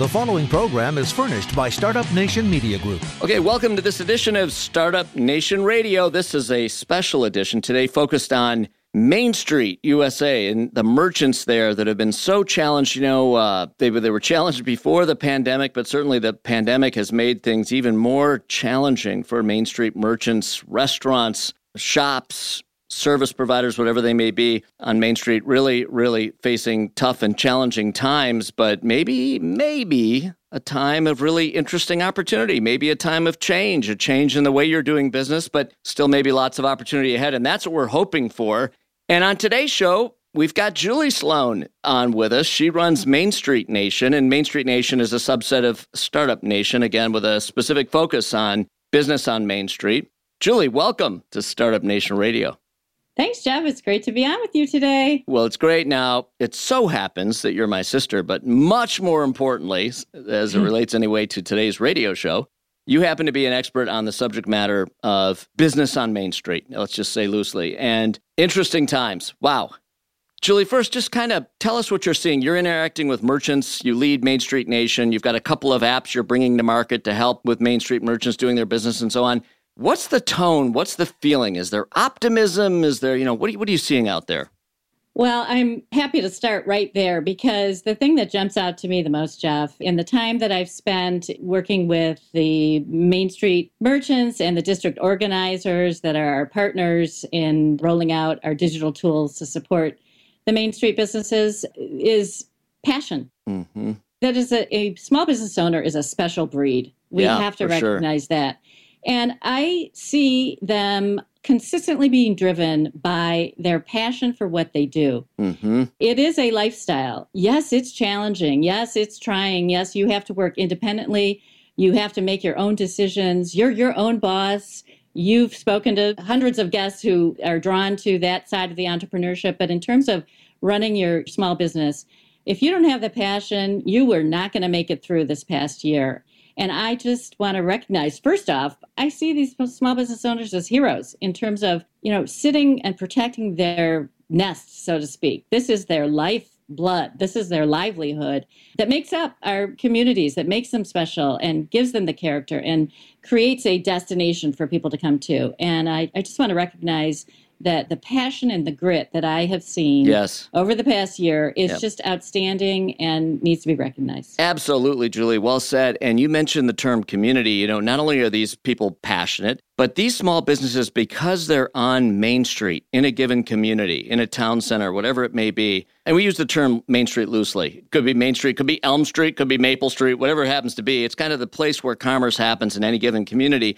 The following program is furnished by Startup Nation Media Group. Okay, welcome to this edition of Startup Nation Radio. This is a special edition today focused on Main Street, USA, and the merchants there that have been so challenged. You know, uh, they, they were challenged before the pandemic, but certainly the pandemic has made things even more challenging for Main Street merchants, restaurants, shops, service providers, whatever they may be on Main Street, really, really facing tough and challenging times, but maybe, maybe a time of really interesting opportunity, maybe a time of change, a change in the way you're doing business, but still maybe lots of opportunity ahead. And that's what we're hoping for. And on today's show, We've got Julie Sloan on with us. She runs Main Street Nation, and Main Street Nation is a subset of Startup Nation, again, with a specific focus on business on Main Street. Julie, welcome to Startup Nation Radio. Thanks, Jeff. It's great to be on with you today. Well, it's great. Now, it so happens that you're my sister, but much more importantly, as it hmm. relates anyway to today's radio show, you happen to be an expert on the subject matter of business on Main Street, let's just say loosely, and interesting times. Wow. Julie, first, just kind of tell us what you're seeing. You're interacting with merchants, you lead Main Street Nation, you've got a couple of apps you're bringing to market to help with Main Street merchants doing their business and so on. What's the tone? What's the feeling? Is there optimism? Is there, you know, what are you, what are you seeing out there? Well, I'm happy to start right there because the thing that jumps out to me the most, Jeff, in the time that I've spent working with the Main Street merchants and the district organizers that are our partners in rolling out our digital tools to support the Main Street businesses, is passion. Mm-hmm. That is a, a, small business owner is a special breed. We yeah, have to recognize sure. that. And I see them consistently being driven by their passion for what they do. Mm-hmm. It is a lifestyle. Yes, it's challenging. Yes, it's trying. Yes, you have to work independently. You have to make your own decisions. You're your own boss. You've spoken to hundreds of guests who are drawn to that side of the entrepreneurship. But in terms of running your small business, if you don't have the passion, you were not going to make it through this past year. And I just want to recognize, first off, I see these small business owners as heroes in terms of, you know, sitting and protecting their nest, so to speak. This is their life blood. This is their livelihood that makes up our communities, that makes them special and gives them the character and creates a destination for people to come to. And I, I just want to recognize that the passion and the grit that I have seen yes. over the past year is yep. just outstanding and needs to be recognized. Absolutely, Julie. Well said. And you mentioned the term community. You know, not only are these people passionate, but these small businesses, because they're on Main Street in a given community, in a town center, whatever it may be, and we use the term Main Street loosely. Could be Main Street, could be Elm Street, could be Maple Street, whatever it happens to be. It's kind of the place where commerce happens in any given community,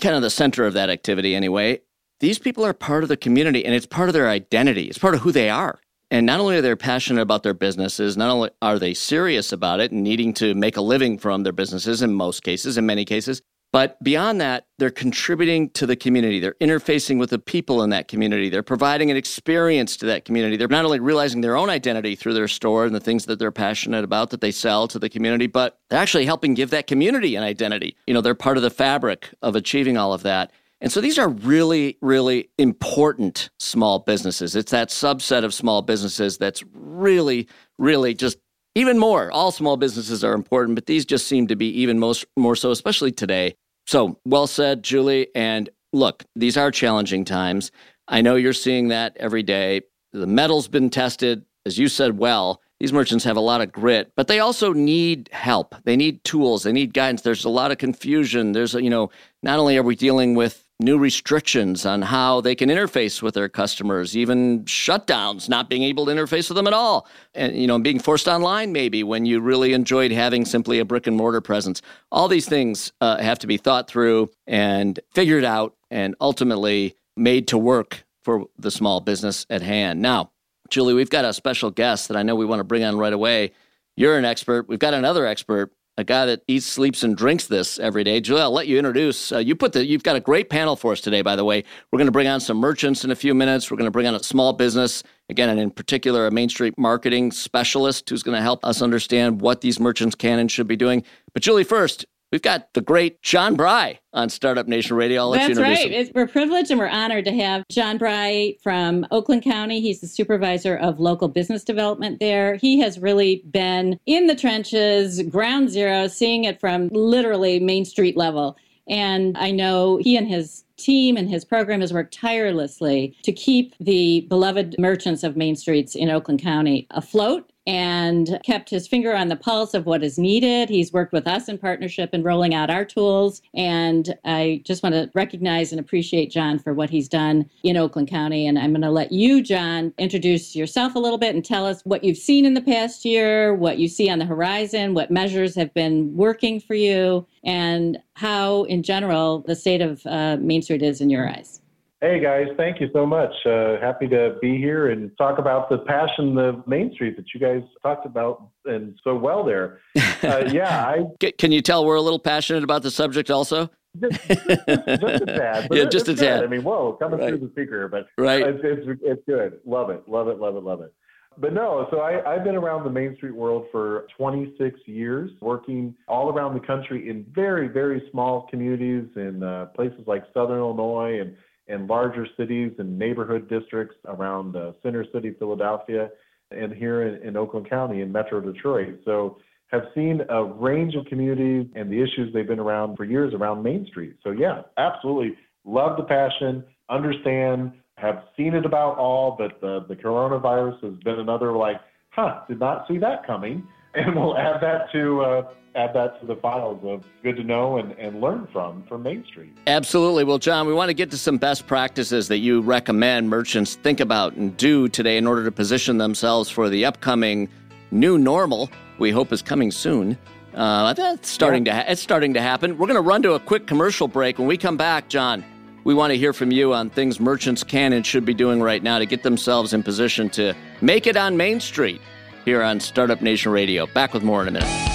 kind of the center of that activity anyway these people are part of the community and it's part of their identity. It's part of who they are. And not only are they passionate about their businesses, not only are they serious about it and needing to make a living from their businesses in most cases, in many cases, but beyond that, they're contributing to the community. They're interfacing with the people in that community. They're providing an experience to that community. They're not only realizing their own identity through their store and the things that they're passionate about that they sell to the community, but they're actually helping give that community an identity. You know, they're part of the fabric of achieving all of that. And so these are really, really important small businesses. It's that subset of small businesses that's really, really just even more. All small businesses are important, but these just seem to be even most more so, especially today. So well said, Julie. And look, these are challenging times. I know you're seeing that every day. The mettle's been tested, as you said well. These merchants have a lot of grit, but they also need help. They need tools. They need guidance. There's a lot of confusion. There's, you know, not only are we dealing with new restrictions on how they can interface with their customers, even shutdowns, not being able to interface with them at all, and you know, being forced online maybe when you really enjoyed having simply a brick and mortar presence. All these things uh, have to be thought through and figured out, and ultimately made to work for the small business at hand. Now, Julie, we've got a special guest that I know we want to bring on right away. You're an expert. We've got another expert a guy that eats, sleeps, and drinks this every day. Julia, I'll let you introduce. Uh, you put the. You've got a great panel for us today. By the way, we're going to bring on some merchants in a few minutes. We're going to bring on a small business again, and in particular, a Main Street marketing specialist who's going to help us understand what these merchants can and should be doing. But Julie, first, We've got the great John Bry on Startup Nation Radio. I'll let That's you introduce right. him. We're privileged and we're honored to have John Bry from Oakland County. He's the supervisor of local business development there. He has really been in the trenches, ground zero, seeing it from literally Main Street level. And I know he and his team and his program has worked tirelessly to keep the beloved merchants of Main Streets in Oakland County afloat and kept his finger on the pulse of what is needed. He's worked with us in partnership in rolling out our tools. And I just want to recognize and appreciate John for what he's done in Oakland County. And I'm going to let you, John, introduce yourself a little bit and tell us what you've seen in the past year, what you see on the horizon, what measures have been working for you, and how, in general, the state of uh, Main Street is in your eyes. Hey guys, thank you so much. Uh, happy to be here and talk about the passion of Main Street that you guys talked about and so well there. Uh, yeah, I Can you tell we're a little passionate about the subject also? just, just, just a tad. Yeah, just a good. tad. I mean, whoa, coming Right. through the speaker, but Right. it's, it's it's good. Love it, love it, love it, love it. But no, so I, I've been around the Main Street world for 26 years, working all around the country in very, very small communities in uh, places like Southern Illinois and and larger cities and neighborhood districts around uh, Center City, Philadelphia, and here in, in Oakland County in Metro Detroit. So have seen a range of communities and the issues they've been around for years around Main Street. So yeah, absolutely love the passion, understand, have seen it about all, but the, the coronavirus has been another like, huh, did not see that coming. And we'll add that to uh, add that to the files of good to know and, and learn from from Main Street. Absolutely. Well, John, we want to get to some best practices that you recommend merchants think about and do today in order to position themselves for the upcoming new normal. We hope is coming soon. Uh, that's starting to ha- it's starting to happen. We're going to run to a quick commercial break. When we come back, John, we want to hear from you on things merchants can and should be doing right now to get themselves in position to make it on Main Street here on Startup Nation Radio. Back with more in a minute.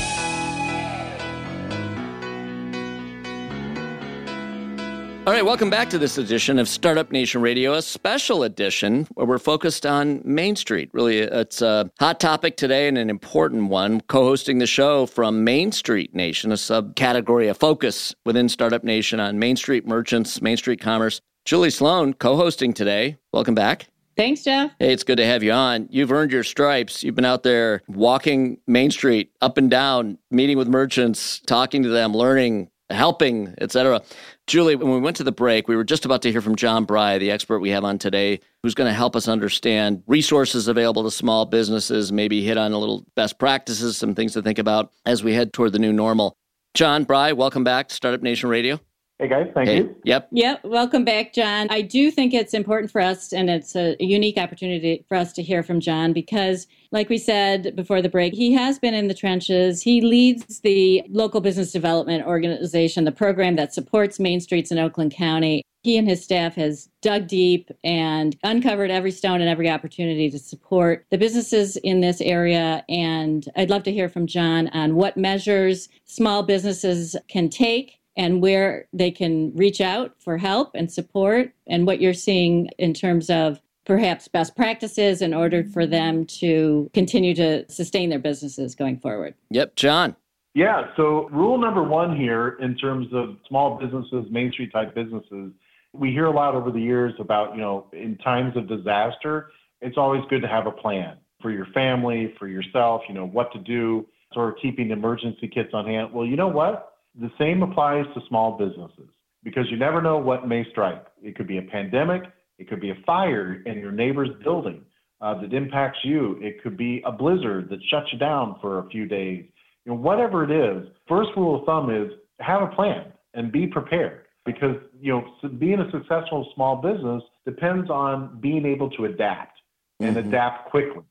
All right, welcome back to this edition of Startup Nation Radio, a special edition where we're focused on Main Street. Really, it's a hot topic today and an important one. Co hosting the show from Main Street Nation, a subcategory of focus within Startup Nation on Main Street merchants, Main Street commerce. Julie Sloan co hosting today. Welcome back. Thanks, Jeff. Hey, it's good to have you on. You've earned your stripes. You've been out there walking Main Street up and down, meeting with merchants, talking to them, learning, helping, etc. Julie, when we went to the break, we were just about to hear from John Bry, the expert we have on today, who's going to help us understand resources available to small businesses, maybe hit on a little best practices, some things to think about as we head toward the new normal. John Bry, welcome back to Startup Nation Radio. Hey guys, thank hey, you. yep. Yep. Welcome back, John. I do think it's important for us, and it's a unique opportunity for us to hear from John because, like we said before the break, he has been in the trenches. He leads the local business development organization, the program that supports Main Streets in Oakland County. He and his staff has dug deep and uncovered every stone and every opportunity to support the businesses in this area. And I'd love to hear from John on what measures small businesses can take and where they can reach out for help and support, and what you're seeing in terms of perhaps best practices in order for them to continue to sustain their businesses going forward. Yep, John. Yeah, so rule number one here in terms of small businesses, Main Street type businesses, we hear a lot over the years about, you know, in times of disaster, it's always good to have a plan for your family, for yourself, you know, what to do, sort of keeping emergency kits on hand. Well, you know what? The same applies to small businesses because you never know what may strike. It could be a pandemic, it could be a fire in your neighbor's building uh, that impacts you, it could be a blizzard that shuts you down for a few days. You know, whatever it is, first rule of thumb is have a plan and be prepared because you know being a successful small business depends on being able to adapt and Mhm. adapt quickly.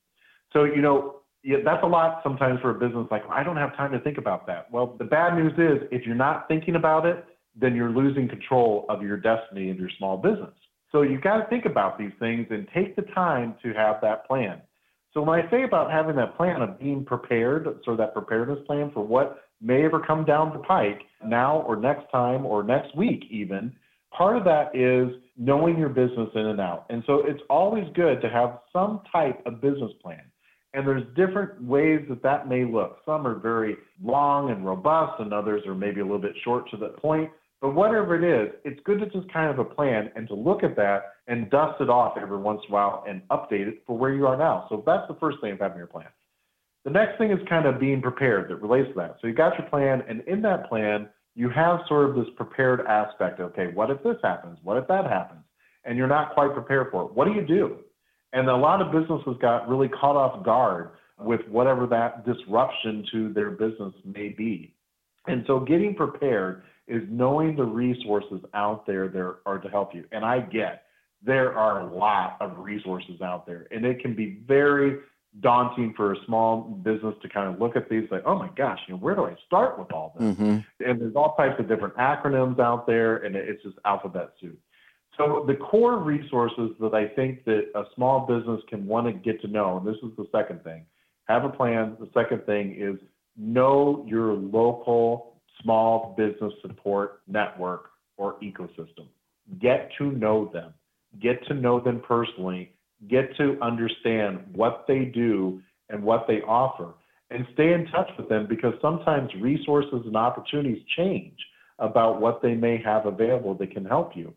So you know yeah, that's a lot sometimes for a business like I don't have time to think about that. Well, the bad news is if you're not thinking about it, then you're losing control of your destiny and your small business. So you've got to think about these things and take the time to have that plan. So when I say about having that plan of being prepared, so that preparedness plan for what may ever come down the pike now or next time or next week even, part of that is knowing your business in and out. And so it's always good to have some type of business plan. And there's different ways that that may look. Some are very long and robust, and others are maybe a little bit short to the point. But whatever it is, it's good to just kind of a plan and to look at that and dust it off every once in a while and update it for where you are now. So that's the first thing of having your plan. The next thing is kind of being prepared that relates to that. So you got your plan, and in that plan, you have sort of this prepared aspect. Okay, what if this happens? What if that happens? And you're not quite prepared for it. What do you do? And a lot of businesses got really caught off guard with whatever that disruption to their business may be. And so getting prepared is knowing the resources out there there are to help you. And I get there are a lot of resources out there, and it can be very daunting for a small business to kind of look at these like, oh my gosh, you know, where do I start with all this? Mm-hmm. And there's all types of different acronyms out there, and it's just alphabet soup. So the core resources that I think that a small business can want to get to know, and this is the second thing, have a plan. The second thing is know your local small business support network or ecosystem. Get to know them. Get to know them personally get to understand what they do and what they offer, and stay in touch with them because sometimes resources and opportunities change about what they may have available that can help you.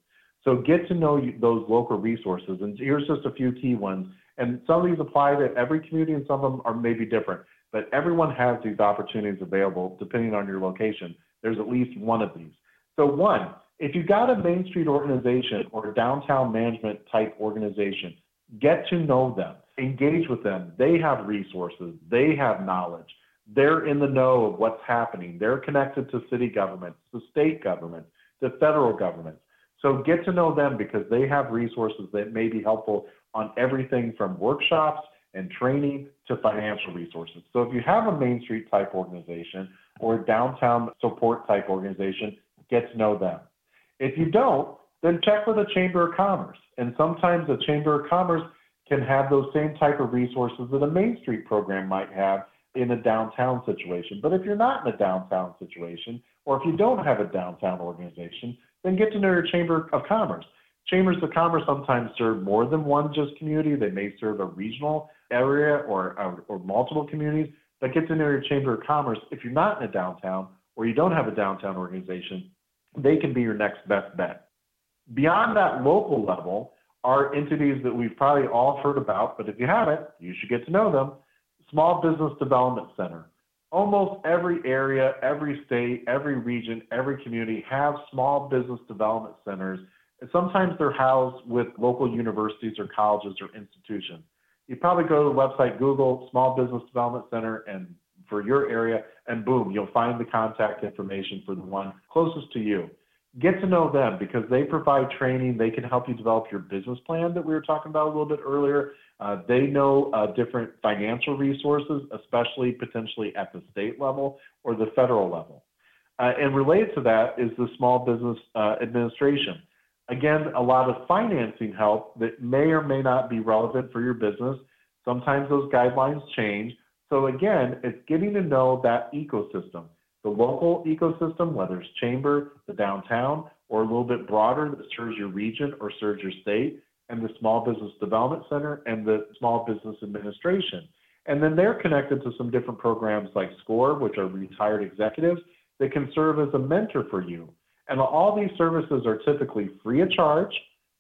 So get to know those local resources. And here's just a few key ones. And some of these apply to every community and some of them are maybe different. But everyone has these opportunities available depending on your location. There's at least one of these. So one, if you've got a Main Street organization or a downtown management type organization, Get to know them, engage with them. They have resources, they have knowledge. They're in the know of what's happening. They're connected to city governments, to state government, to federal governments. So get to know them because they have resources that may be helpful on everything from workshops and training to financial resources. So if you have a Main Street type organization or a downtown support type organization, get to know them. If you don't, then check with a Chamber of Commerce. And sometimes a Chamber of Commerce can have those same type of resources that a Main Street program might have in a downtown situation. But if you're not in a downtown situation, or if you don't have a downtown organization, then get to know your Chamber of Commerce. Chambers of Commerce sometimes serve more than one just community. They may serve a regional area or, or, or multiple communities, but get to know your Chamber of Commerce. If you're not in a downtown or you don't have a downtown organization, they can be your next best bet. Beyond that local level are entities that we've probably all heard about, but if you haven't, you should get to know them. Small Business Development Center. Almost every area, every state, every region, every community have small business development centers. And sometimes they're housed with local universities or colleges or institutions. You probably go to the website, Google Small Business Development Center, and for your area, and boom, you'll find the contact information for the one closest to you get to know them because they provide training. They can help you develop your business plan that we were talking about a little bit earlier. Uh, they know uh, different financial resources, especially potentially at the state level or the federal level. Uh, and related to that is the Small Business uh, Administration. Again, a lot of financing help that may or may not be relevant for your business. Sometimes those guidelines change. So again, it's getting to know that ecosystem the local ecosystem, whether it's chamber, the downtown, or a little bit broader that serves your region or serves your state, and the Small Business Development Center and the Small Business Administration. And then they're connected to some different programs like SCORE, which are retired executives that can serve as a mentor for you. And all these services are typically free of charge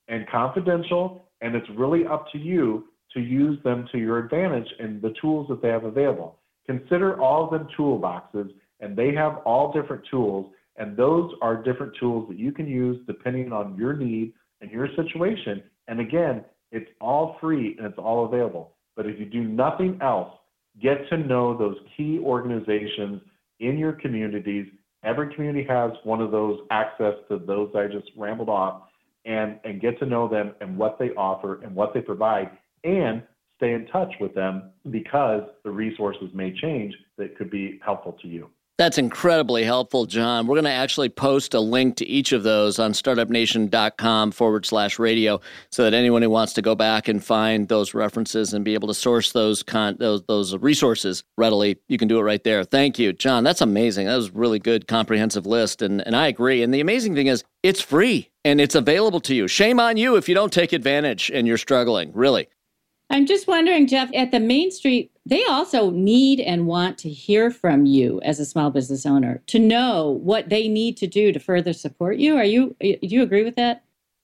and confidential, and it's really up to you to use them to your advantage and the tools that they have available. Consider all of them toolboxes and they have all different tools and those are different tools that you can use depending on your need and your situation. And again it's all free and it's all available. But if you do nothing else get to know those key organizations in your communities. Every community has one of those access to those i just rambled off and and get to know them and what they offer and what they provide and stay in touch with them because the resources may change that could be helpful to you that's incredibly helpful, John. We're going to actually post a link to each of those on startupnation.com forward slash radio so that anyone who wants to go back and find those references and be able to source those con- those, those resources readily, you can do it right there. Thank you, John. That's amazing. That was really good, comprehensive list. And, and I agree. And the amazing thing is, it's free and it's available to you. Shame on you if you don't take advantage and you're struggling, really. I'm just wondering, Jeff, at the Main Street, they also need and want to hear from you as a small business owner to know what they need to do to further support you. Are you do you agree with that?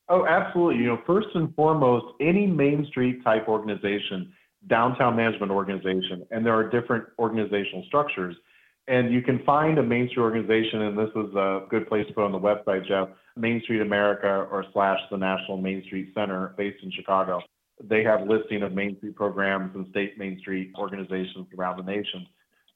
Oh, absolutely. You know, first and foremost, any Main Street type organization, downtown management organization, and there are different organizational structures. And you can find a Main Street organization, and this is a good place to put on the website, Jeff, Main Street America or slash the National Main Street Center based in Chicago. They have listing of Main Street programs and state Main Street organizations around the nation.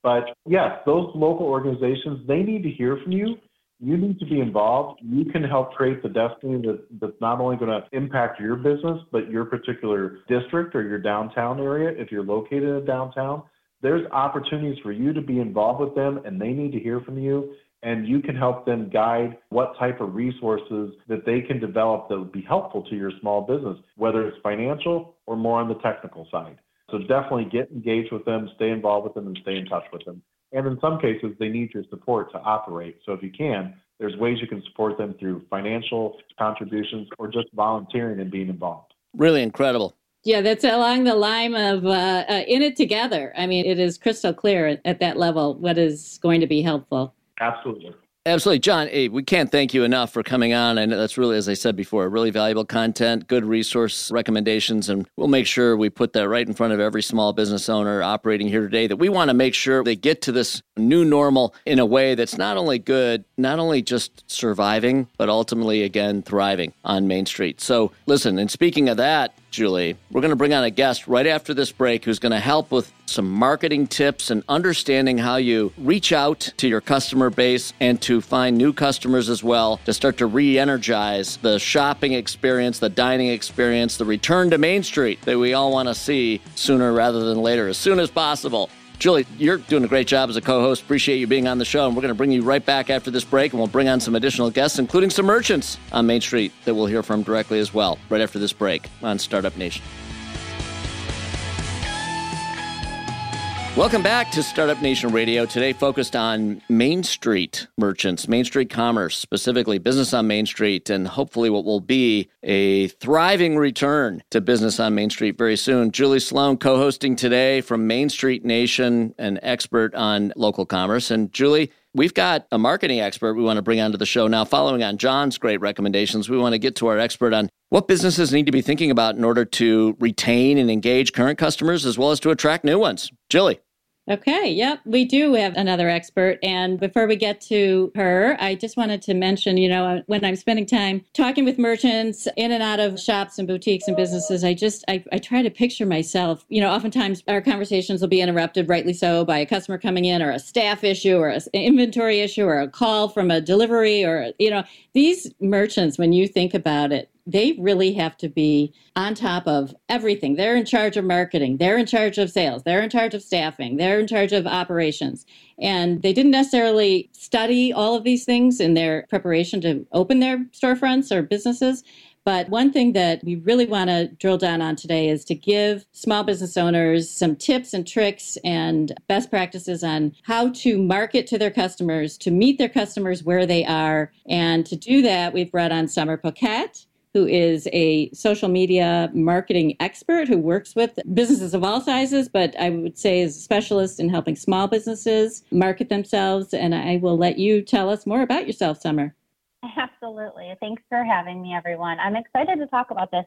But yes, those local organizations, they need to hear from you. You need to be involved. You can help create the destiny that, that's not only going to impact your business, but your particular district or your downtown area if you're located in downtown. There's opportunities for you to be involved with them, and they need to hear from you and you can help them guide what type of resources that they can develop that would be helpful to your small business, whether it's financial or more on the technical side. So definitely get engaged with them, stay involved with them, and stay in touch with them. And in some cases, they need your support to operate. So if you can, there's ways you can support them through financial contributions or just volunteering and being involved. Really incredible. Yeah, that's along the line of uh, uh, in it together. I mean, it is crystal clear at, at that level what is going to be helpful. Absolutely. Absolutely. John, hey, we can't thank you enough for coming on. And that's really, as I said before, really valuable content, good resource recommendations. And we'll make sure we put that right in front of every small business owner operating here today that we want to make sure they get to this new normal in a way that's not only good, not only just surviving, but ultimately, again, thriving on Main Street. So, listen, and speaking of that, Julie, we're going to bring on a guest right after this break who's going to help with some marketing tips and understanding how you reach out to your customer base and to find new customers as well to start to re energize the shopping experience, the dining experience, the return to Main Street that we all want to see sooner rather than later, as soon as possible. Julie, you're doing a great job as a co host. Appreciate you being on the show. And we're going to bring you right back after this break, and we'll bring on some additional guests, including some merchants on Main Street that we'll hear from directly as well, right after this break on Startup Nation. Welcome back to Startup Nation Radio. Today, focused on Main Street merchants, Main Street commerce, specifically business on Main Street, and hopefully what will be a thriving return to business on Main Street very soon. Julie Sloan co hosting today from Main Street Nation, an expert on local commerce. And Julie, We've got a marketing expert we want to bring onto the show now. Following on John's great recommendations, we want to get to our expert on what businesses need to be thinking about in order to retain and engage current customers as well as to attract new ones. Julie. Okay, yep, we do have another expert. And before we get to her, I just wanted to mention you know, uh, when I'm spending time talking with merchants in and out of shops and boutiques and businesses, I just, I, I try to picture myself. You know, oftentimes our conversations will be interrupted, rightly so, by a customer coming in or a staff issue or an inventory issue or a call from a delivery or, you know, these merchants, when you think about it, they really have to be on top of everything. They're in charge of marketing, they're in charge of sales, they're in charge of staffing, they're in charge of operations. And they didn't necessarily study all of these things in their preparation to open their storefronts or businesses. But one thing that we really want to drill down on today is to give small business owners some tips and tricks and best practices on how to market to their customers, to meet their customers where they are. And to do that, we've brought on Summer Poquette who is a social media marketing expert who works with businesses of all sizes, but I would say is a specialist in helping small businesses market themselves. And I will let you tell us more about yourself, Summer. Absolutely. Thanks for having me, everyone. I'm excited to talk about this.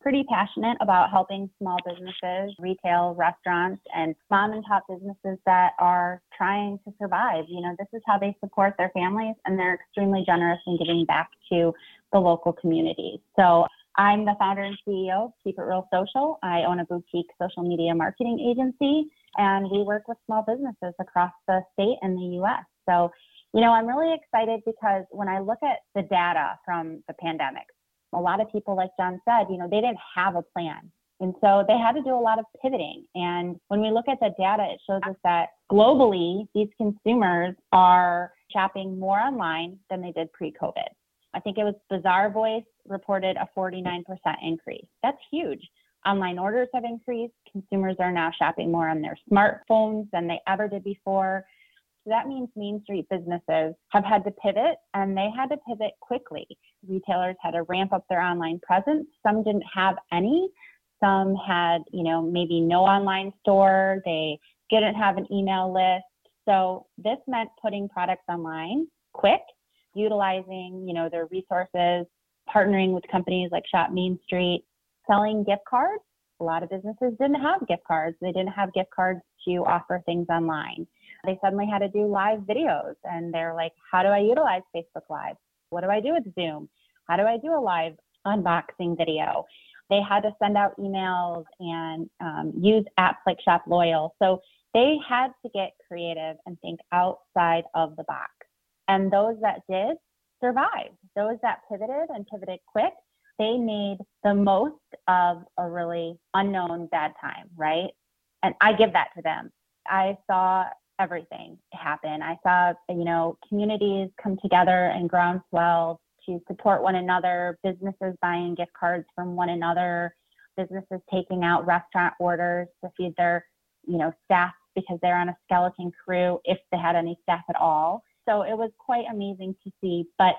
Pretty passionate about helping small businesses, retail, restaurants, and mom and pop businesses that are trying to survive. You know, this is how they support their families, and they're extremely generous in giving back to the local communities. So I'm the founder and CEO of Keep It Real Social. I own a boutique social media marketing agency, and we work with small businesses across the state and the US. So, you know, I'm really excited because when I look at the data from the pandemic, a lot of people, like John said, you know, they didn't have a plan. And so they had to do a lot of pivoting. And when we look at the data, it shows us that globally, these consumers are shopping more online than they did pre COVID. I think it was Bizarre Bazaarvoice reported a 49% increase. That's huge. Online orders have increased. Consumers are now shopping more on their smartphones than they ever did before. So that means Main Street businesses have had to pivot and they had to pivot quickly. Retailers had to ramp up their online presence. Some didn't have any. Some had, you know, maybe no online store. They didn't have an email list. So this meant putting products online quick, utilizing, you know, their resources, partnering with companies like Shop Main Street, selling gift cards. A lot of businesses didn't have gift cards. They didn't have gift cards to offer things online. They suddenly had to do live videos and they're like, how do I utilize Facebook Live? What do I do with Zoom? How do I do a live unboxing video? They had to send out emails and um, use apps like Shop Loyal. So they had to get creative and think outside of the box. And those that did survived. Those that pivoted and pivoted quick, they made the most of a really unknown bad time, right? And I give that to them. I saw everything happen. I saw, you know, communities come together and groundswell to support one another, businesses buying gift cards from one another, businesses taking out restaurant orders to feed their, you know, staff because they're on a skeleton crew if they had any staff at all. So it was quite amazing to see. But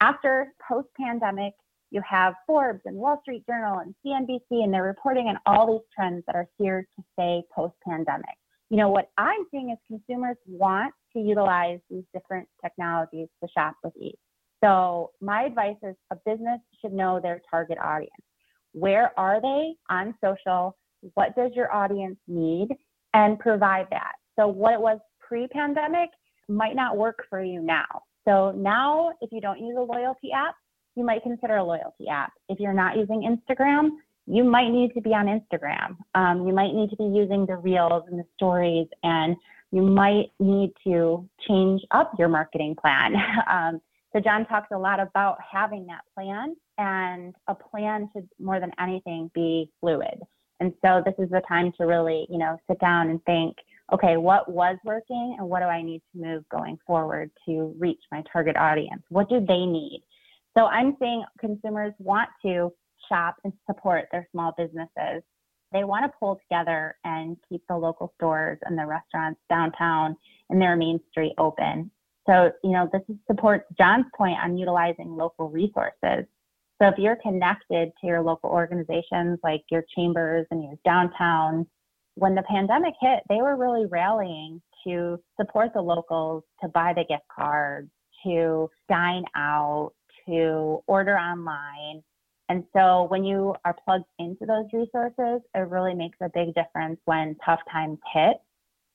after post pandemic, you have Forbes and Wall Street Journal and CNBC, and they're reporting on all these trends that are here to stay post pandemic. You know, what I'm seeing is consumers want to utilize these different technologies to shop with ease. So, my advice is a business should know their target audience. Where are they on social? What does your audience need? And provide that. So, what it was pre pandemic might not work for you now. So, now if you don't use a loyalty app, you might consider a loyalty app. If you're not using Instagram, you might need to be on Instagram. Um, you might need to be using the reels and the stories, and you might need to change up your marketing plan. um, so, John talks a lot about having that plan, and a plan should more than anything be fluid. And so, this is the time to really, you know, sit down and think okay, what was working and what do I need to move going forward to reach my target audience? What do they need? So I'm saying consumers want to shop and support their small businesses. They want to pull together and keep the local stores and the restaurants downtown and their main street open. So, you know, this supports John's point on utilizing local resources. So if you're connected to your local organizations like your chambers and your downtown, when the pandemic hit, they were really rallying to support the locals, to buy the gift cards, to dine out, to order online. And so when you are plugged into those resources, it really makes a big difference when tough times hit.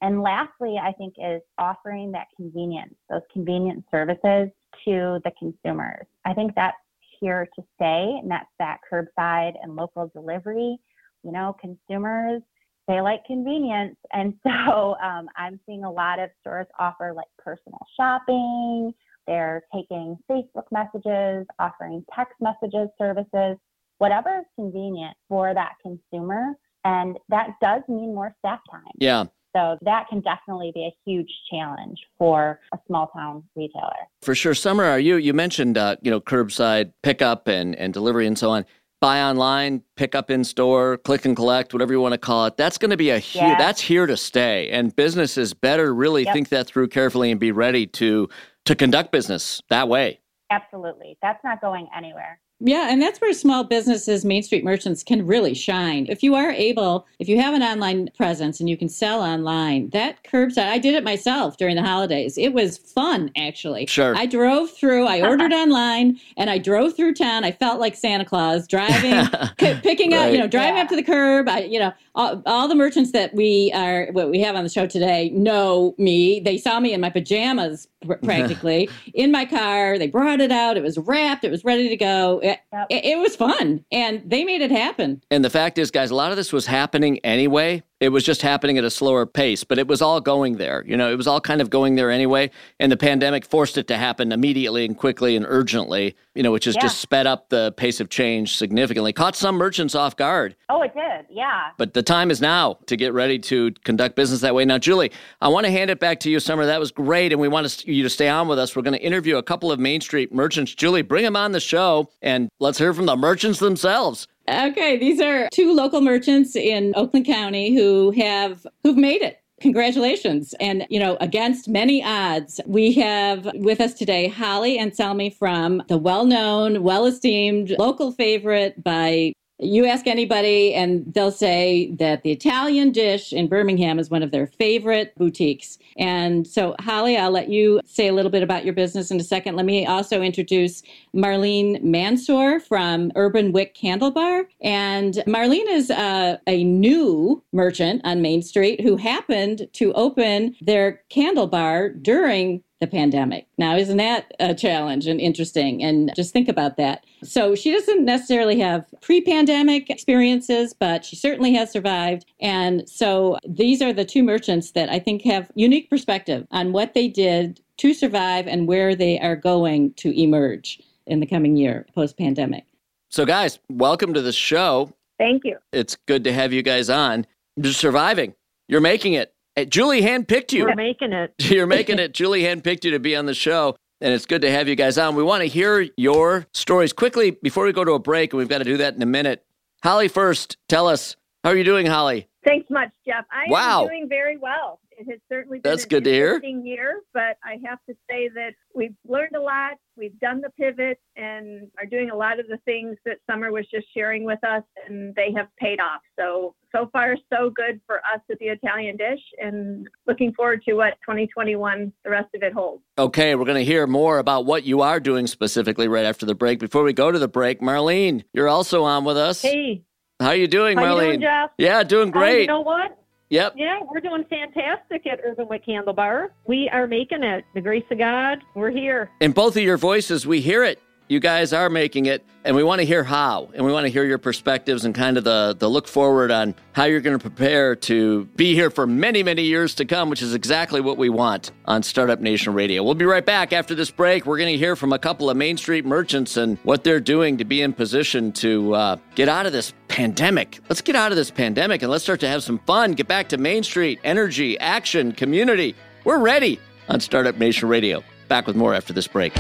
And lastly, I think is offering that convenience, those convenient services to the consumers. I think that's here to stay, and that's that curbside and local delivery. You know, consumers, they like convenience. And so um, I'm seeing a lot of stores offer like personal shopping, they're taking Facebook messages, offering text messages services, whatever is convenient for that consumer. And that does mean more staff time. Yeah. So that can definitely be a huge challenge for a small town retailer. For sure. Summer, are you you mentioned uh, you know curbside pickup and and delivery and so on. Buy online, pick up in store, click and collect, whatever you want to call it. That's going to be a huge. Yeah. That's here to stay, and businesses better really yep. think that through carefully and be ready to to conduct business that way. Absolutely. That's not going anywhere. Yeah, and that's where small businesses, Main Street merchants can really shine. If you are able, if you have an online presence and you can sell online, that curbside, I did it myself during the holidays. It was fun, actually. Sure. I drove through, I ordered online, and I drove through town. I felt like Santa Claus driving, picking right. up, you know, driving yeah. up to the curb. I, you know, all, all, the merchants that we are, what we have on the show today know me. They saw me in my pajamas practically in my car. They brought it out. It was wrapped. It was ready to go. It, yep. it, it was fun, and they made it happen. And the fact is, guys, a lot of this was happening anyway. It was just happening at a slower pace, but it was all going there. You know, it was all kind of going there anyway. And the pandemic forced it to happen immediately and quickly and urgently, you know, which has yeah. just sped up the pace of change significantly, caught some merchants off guard. Oh, it did. Yeah. But the time is now to get ready to conduct business that way. Now, Julie, I want to hand it back to you, Summer. That was great. And we want you to stay on with us. We're going to interview a couple of Main Street merchants. Julie, bring them on the show and let's hear from the merchants themselves. Okay, these are two local merchants in Oakland County who have who've made it. Congratulations. And, you know, against many odds, we have with us today Holly Anselmi from the well known, well esteemed local favorite by You ask anybody, and they'll say that the Italian dish in Birmingham is one of their favorite boutiques. And so, Holly, I'll let you say a little bit about your business in a second. Let me also introduce Marlene Mansour from Urban Wick Candle Bar. And Marlene is a new merchant on Main Street who happened to open their candle bar during the pandemic. Now, isn't that a challenge and interesting? And just think about that. So, she doesn't necessarily have pre pandemic experiences, but she certainly has survived. And so, these are the two merchants that I think have unique perspective on what they did to survive and where they are going to emerge in the coming year post pandemic. So, guys, welcome to the show. Thank you. It's good to have you guys on. You're surviving, you're making it. Julie handpicked you. We're making it. You're making it. Julie handpicked you to be on the show. And it's good to have you guys on. We want to hear your stories quickly before we go to a break, and we've got to do that in a minute. Holly, first, tell us how are you doing, Holly? Thanks much, Jeff. I wow. am doing very well. It has certainly been That's an good to hear. year, but I have to say that we've learned a lot. We've done the pivot and are doing a lot of the things that Summer was just sharing with us, and they have paid off. So, so far, so good for us at the Italian Dish, and looking forward to what 2021, the rest of it holds. Okay, we're going to hear more about what you are doing specifically right after the break. Before we go to the break, Marlene, you're also on with us. Hey, How are you doing, how Marlene? you doing, Jeff? Yeah, doing Oh, great. you know what? Yep. Yeah, we're doing fantastic at Urban Wick Candle Bar. We are making it. The grace of God, we're here. In both of your voices, we hear it. You guys are making it, and we want to hear how, and we want to hear your perspectives and kind of the, the look forward on how you're going to prepare to be here for many, many years to come, which is exactly what we want on Startup Nation Radio. We'll be right back after this break. We're going to hear from a couple of Main Street merchants and what they're doing to be in position to uh, get out of this pandemic. Let's get out of this pandemic and let's start to have some fun, get back to Main Street, energy, action, community. We're ready on Startup Nation Radio. Back with more after this break.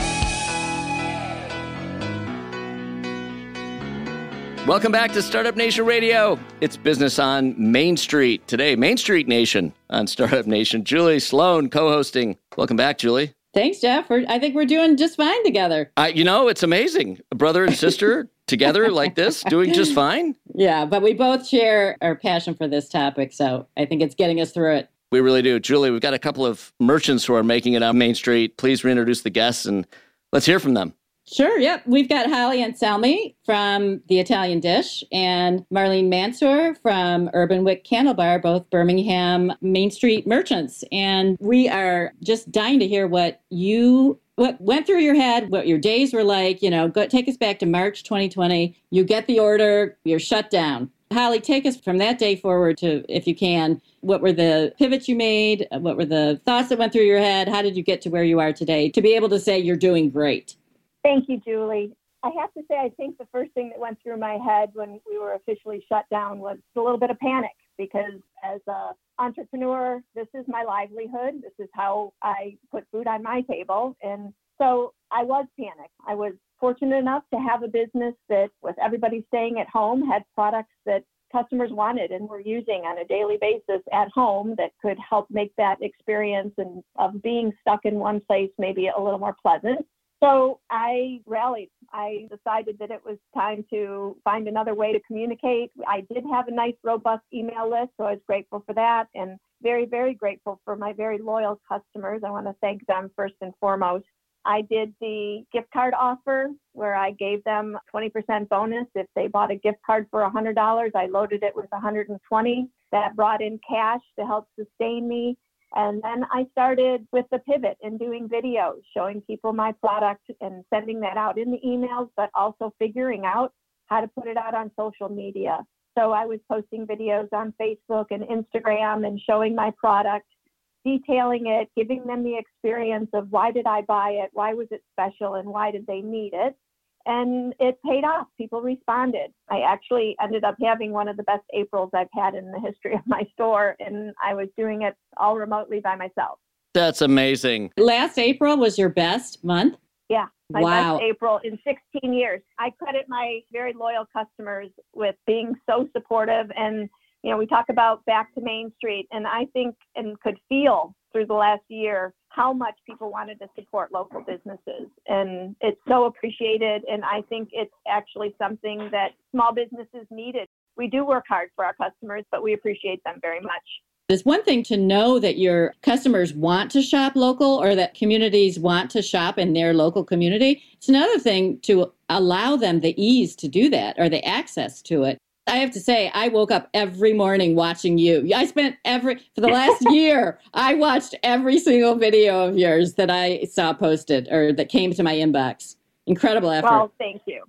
Welcome back to Startup Nation Radio. It's business on Main Street today. Main Street Nation on Startup Nation. Julie Sloan co-hosting. Welcome back, Julie. Thanks, Jeff. We're, I think we're doing just fine together. I, you know, it's amazing. A brother and sister together like this, doing just fine. Yeah, but we both share our passion for this topic, so I think it's getting us through it. We really do. Julie, we've got a couple of merchants who are making it on Main Street. Please reintroduce the guests and let's hear from them. Sure, yep. We've got Holly Anselmi from The Italian Dish and Marlene Mansour from Urban Wick Candle Bar, both Birmingham Main Street merchants. And we are just dying to hear what you what went through your head, what your days were like, you know, go take us back to March 2020. You get the order, you're shut down. Holly, take us from that day forward to, if you can, what were the pivots you made? What were the thoughts that went through your head? How did you get to where you are today to be able to say you're doing great? Thank you, Julie. I have to say, I think the first thing that went through my head when we were officially shut down was a little bit of panic because as a entrepreneur, this is my livelihood. This is how I put food on my table. And so I was panicked. I was fortunate enough to have a business that, with everybody staying at home, had products that customers wanted and were using on a daily basis at home that could help make that experience and of being stuck in one place maybe a little more pleasant. So I rallied. I decided that it was time to find another way to communicate. I did have a nice, robust email list, so I was grateful for that and very, very grateful for my very loyal customers. I want to thank them first and foremost. I did the gift card offer where I gave them 20% bonus if they bought a gift card for $100. I loaded it with 120. That brought in cash to help sustain me. And then I started with the pivot and doing videos, showing people my product and sending that out in the emails, but also figuring out how to put it out on social media. So I was posting videos on Facebook and Instagram and showing my product, detailing it, giving them the experience of why did I buy it, why was it special, and why did they need it and it paid off. People responded. I actually ended up having one of the best Aprils I've had in the history of my store, and I was doing it all remotely by myself. That's amazing. Last April was your best month? Yeah, my Wow. best April in 16 years. I credit my very loyal customers with being so supportive and you know, we talk about back to Main Street, and I think and could feel through the last year how much people wanted to support local businesses. And it's so appreciated. And I think it's actually something that small businesses needed. We do work hard for our customers, but we appreciate them very much. It's one thing to know that your customers want to shop local or that communities want to shop in their local community. It's another thing to allow them the ease to do that or the access to it. I have to say, I woke up every morning watching you. I spent every, for the last year, I watched every single video of yours that I saw posted or that came to my inbox. Incredible effort. Well, thank you.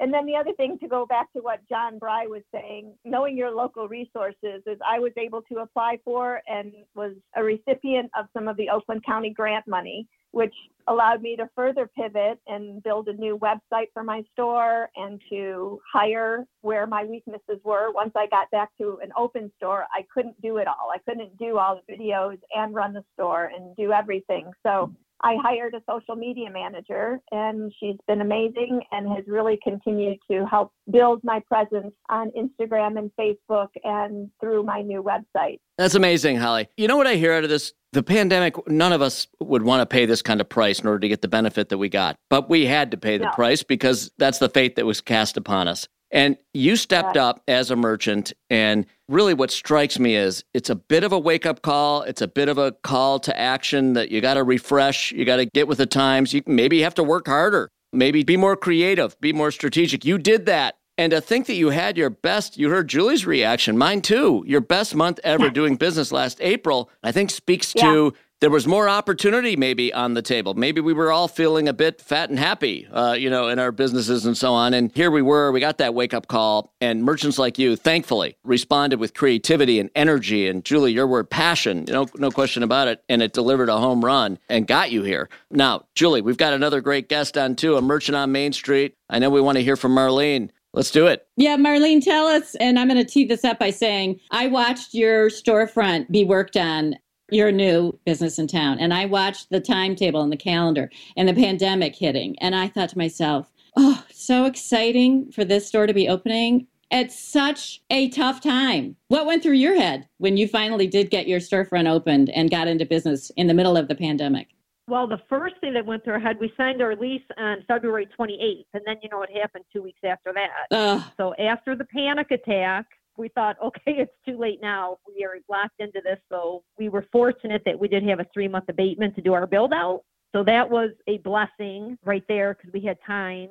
And then the other thing to go back to what John Bry was saying, knowing your local resources is I was able to apply for and was a recipient of some of the Oakland County grant money, which allowed me to further pivot and build a new website for my store and to hire where my weaknesses were. Once I got back to an open store, I couldn't do it all. I couldn't do all the videos and run the store and do everything. So I hired a social media manager, and she's been amazing and has really continued to help build my presence on Instagram and Facebook and through my new website. That's amazing, Holly. You know what I hear out of this? The pandemic, none of us would want to pay this kind of price in order to get the benefit that we got. But we had to pay the No. price because that's the fate that was cast upon us. And you stepped Yeah. up as a merchant. And really, what strikes me is it's a bit of a wake up call. It's a bit of a call to action that you got to refresh. You got to get with the times. You maybe you have to work harder. Maybe be more creative, be more strategic. You did that. And to think that you had your best, you heard Julie's reaction, mine too, your best month ever doing business last April, I think speaks to there was more opportunity maybe on the table. Maybe we were all feeling a bit fat and happy, uh, you know, in our businesses and so on. And here we were, we got that wake up call, and merchants like you, thankfully, responded with creativity and energy. And Julie, your word, passion, know, no question about it. And it delivered a home run and got you here. Now, Julie, we've got another great guest on too, a merchant on Main Street. I know we want to hear from Marlene. Let's do it. Yeah, Marlene, tell us, and I'm going to tee this up by saying I watched your storefront be worked on. Your new business in town. And I watched the timetable and the calendar and the pandemic hitting. And I thought to myself, oh, so exciting for this store to be opening at such a tough time. What went through your head when you finally did get your storefront opened and got into business in the middle of the pandemic? Well, the first thing that went through our head, we signed our lease on February 28th, and then you know what happened two weeks after that. Ugh, So after the panic attack, we thought, okay, it's too late now. We are locked into this. So we were fortunate that we did have a three month abatement to do our build out. So that was a blessing right there because we had time.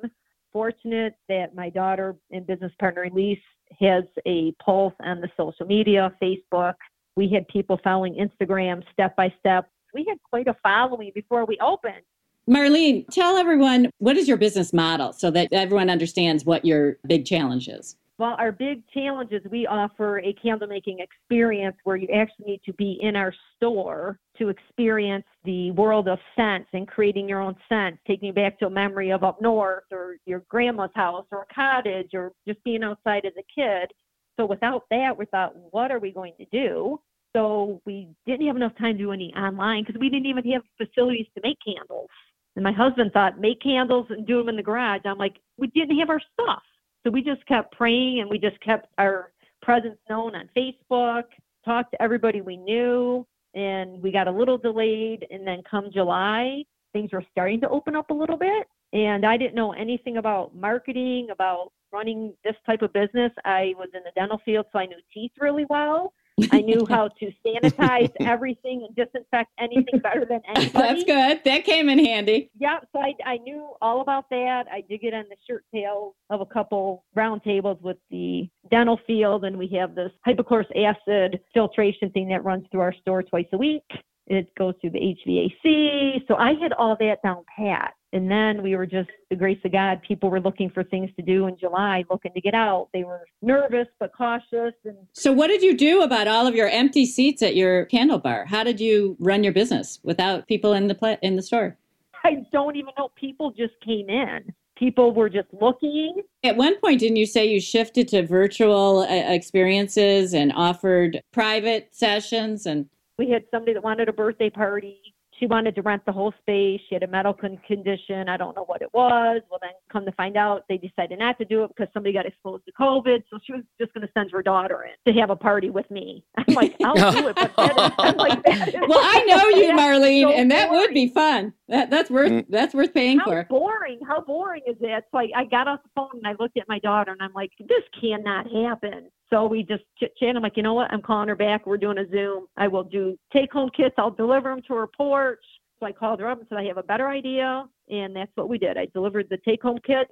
Fortunate that my daughter and business partner Elise has a pulse on the social media, Facebook. We had people following Instagram step by step. We had quite a following before we opened. Marlene, tell everyone what is your business model so that everyone understands what your big challenge is. Well, our big challenge is we offer a candle making experience where you actually need to be in our store to experience the world of scents and creating your own scents, taking you back to a memory of up north or your grandma's house or a cottage or just being outside as a kid. So without that, we thought, what are we going to do? So we didn't have enough time to do any online because we didn't even have facilities to make candles. And my husband thought, make candles and do them in the garage. I'm like, we didn't have our stuff. So we just kept praying and we just kept our presence known on Facebook, talked to everybody we knew, and we got a little delayed. And then come July, things were starting to open up a little bit. And I didn't know anything about marketing, about running this type of business. I was in the dental field, so I knew teeth really well. I knew how to sanitize everything and disinfect anything better than anybody. That's good. That came in handy. Yeah, so I, I knew all about that. I did get on the shirt tail of a couple round tables with the dental field, and we have this hypochlorous acid filtration thing that runs through our store twice a week. It goes through the HVAC. So I had all that down pat. And then we were just, the grace of God, people were looking for things to do in July, looking to get out. They were nervous but cautious. And So, what did you do about all of your empty seats at your candle bar? How did you run your business without people in the pla- in the store? I don't even know, people just came in. People were just looking. At one point, didn't you say you shifted to virtual uh, experiences and offered private sessions? And we had somebody that wanted a birthday party she wanted to rent the whole space. She had a medical condition. I don't know what it was. Well, then come to find out, they decided not to do it because somebody got exposed to COVID. So she was just going to send her daughter in to have a party with me. I'm like, I'll do it, but that is, I'm like, that is, Well, I know you, Marlene, so and that would be fun. That that's worth Mm. that's worth paying How for. boring! How boring is that? So I, I got off the phone and I looked at my daughter and I'm like, this cannot happen. So we just chit chat. I'm like, you know what? I'm calling her back. We're doing a Zoom. I will do take home kits. I'll deliver them to her porch. So I called her up and said, I have a better idea. And that's what we did. I delivered the take home kits.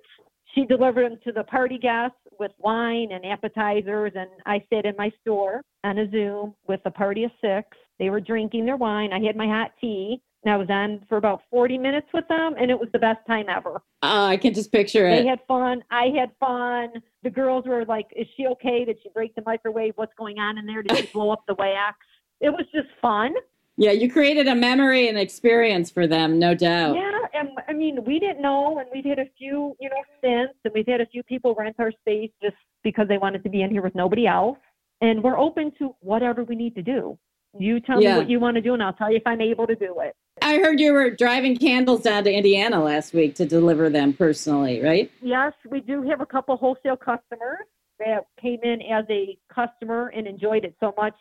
She delivered them to the party guests with wine and appetizers. And I sat in my store on a Zoom with a party of six. They were drinking their wine. I had my hot tea. And I was on for about 40 minutes with them, and it was the best time ever. Oh, I can just picture it. They had fun. I had fun. The girls were like, Is she okay? Did she break the microwave? What's going on in there? Did she blow up the wax? It was just fun. Yeah, you created a memory and experience for them, no doubt. Yeah, and I mean, we didn't know, and we've had a few, you know, stints, and we've had a few people rent our space just because they wanted to be in here with nobody else. And we're open to whatever we need to do. You tell Yeah. me what you want to do, and I'll tell you if I'm able to do it. I heard you were driving candles down to Indiana last week to deliver them personally, right? Yes, we do have a couple wholesale customers that came in as a customer and enjoyed it so much,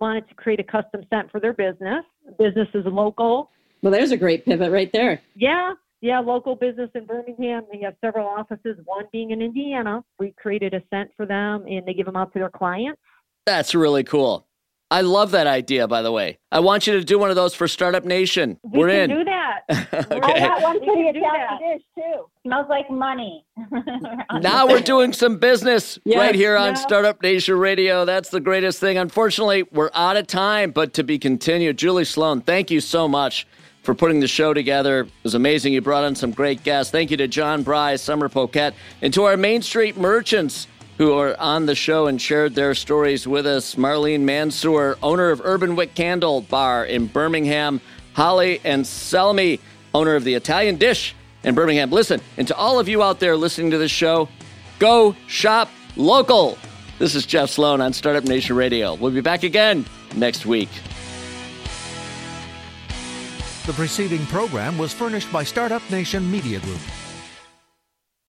wanted to create a custom scent for their business. Business is local. Well, there's a great pivot right there. Yeah, yeah, local business in Birmingham. They have several offices, one being in Indiana. We created a scent for them and they give them out to their clients. That's really cool. I love that idea, by the way. I want you to do one of those for Startup Nation. We We're can in. do that. okay. I okay. got one We for the Italian that. dish too. Smells like money. Now we're doing some business Yes, right here on yeah. Startup Nation Radio. That's the greatest thing. Unfortunately, we're out of time, but to be continued. Julie Sloan, thank you so much for putting the show together. It was amazing. You brought on some great guests. Thank you to John Bry, Summer Poquette, and to our Main Street merchants who are on the show and shared their stories with us. Marlene Mansour, owner of Urban Wick Candle Bar in Birmingham. Holly Anselmi, owner of the Italian Dish in Birmingham. Listen, and to all of you out there listening to this show, go shop local. This is Jeff Sloan on Startup Nation Radio. We'll be back again next week. The preceding program was furnished by Startup Nation Media Group.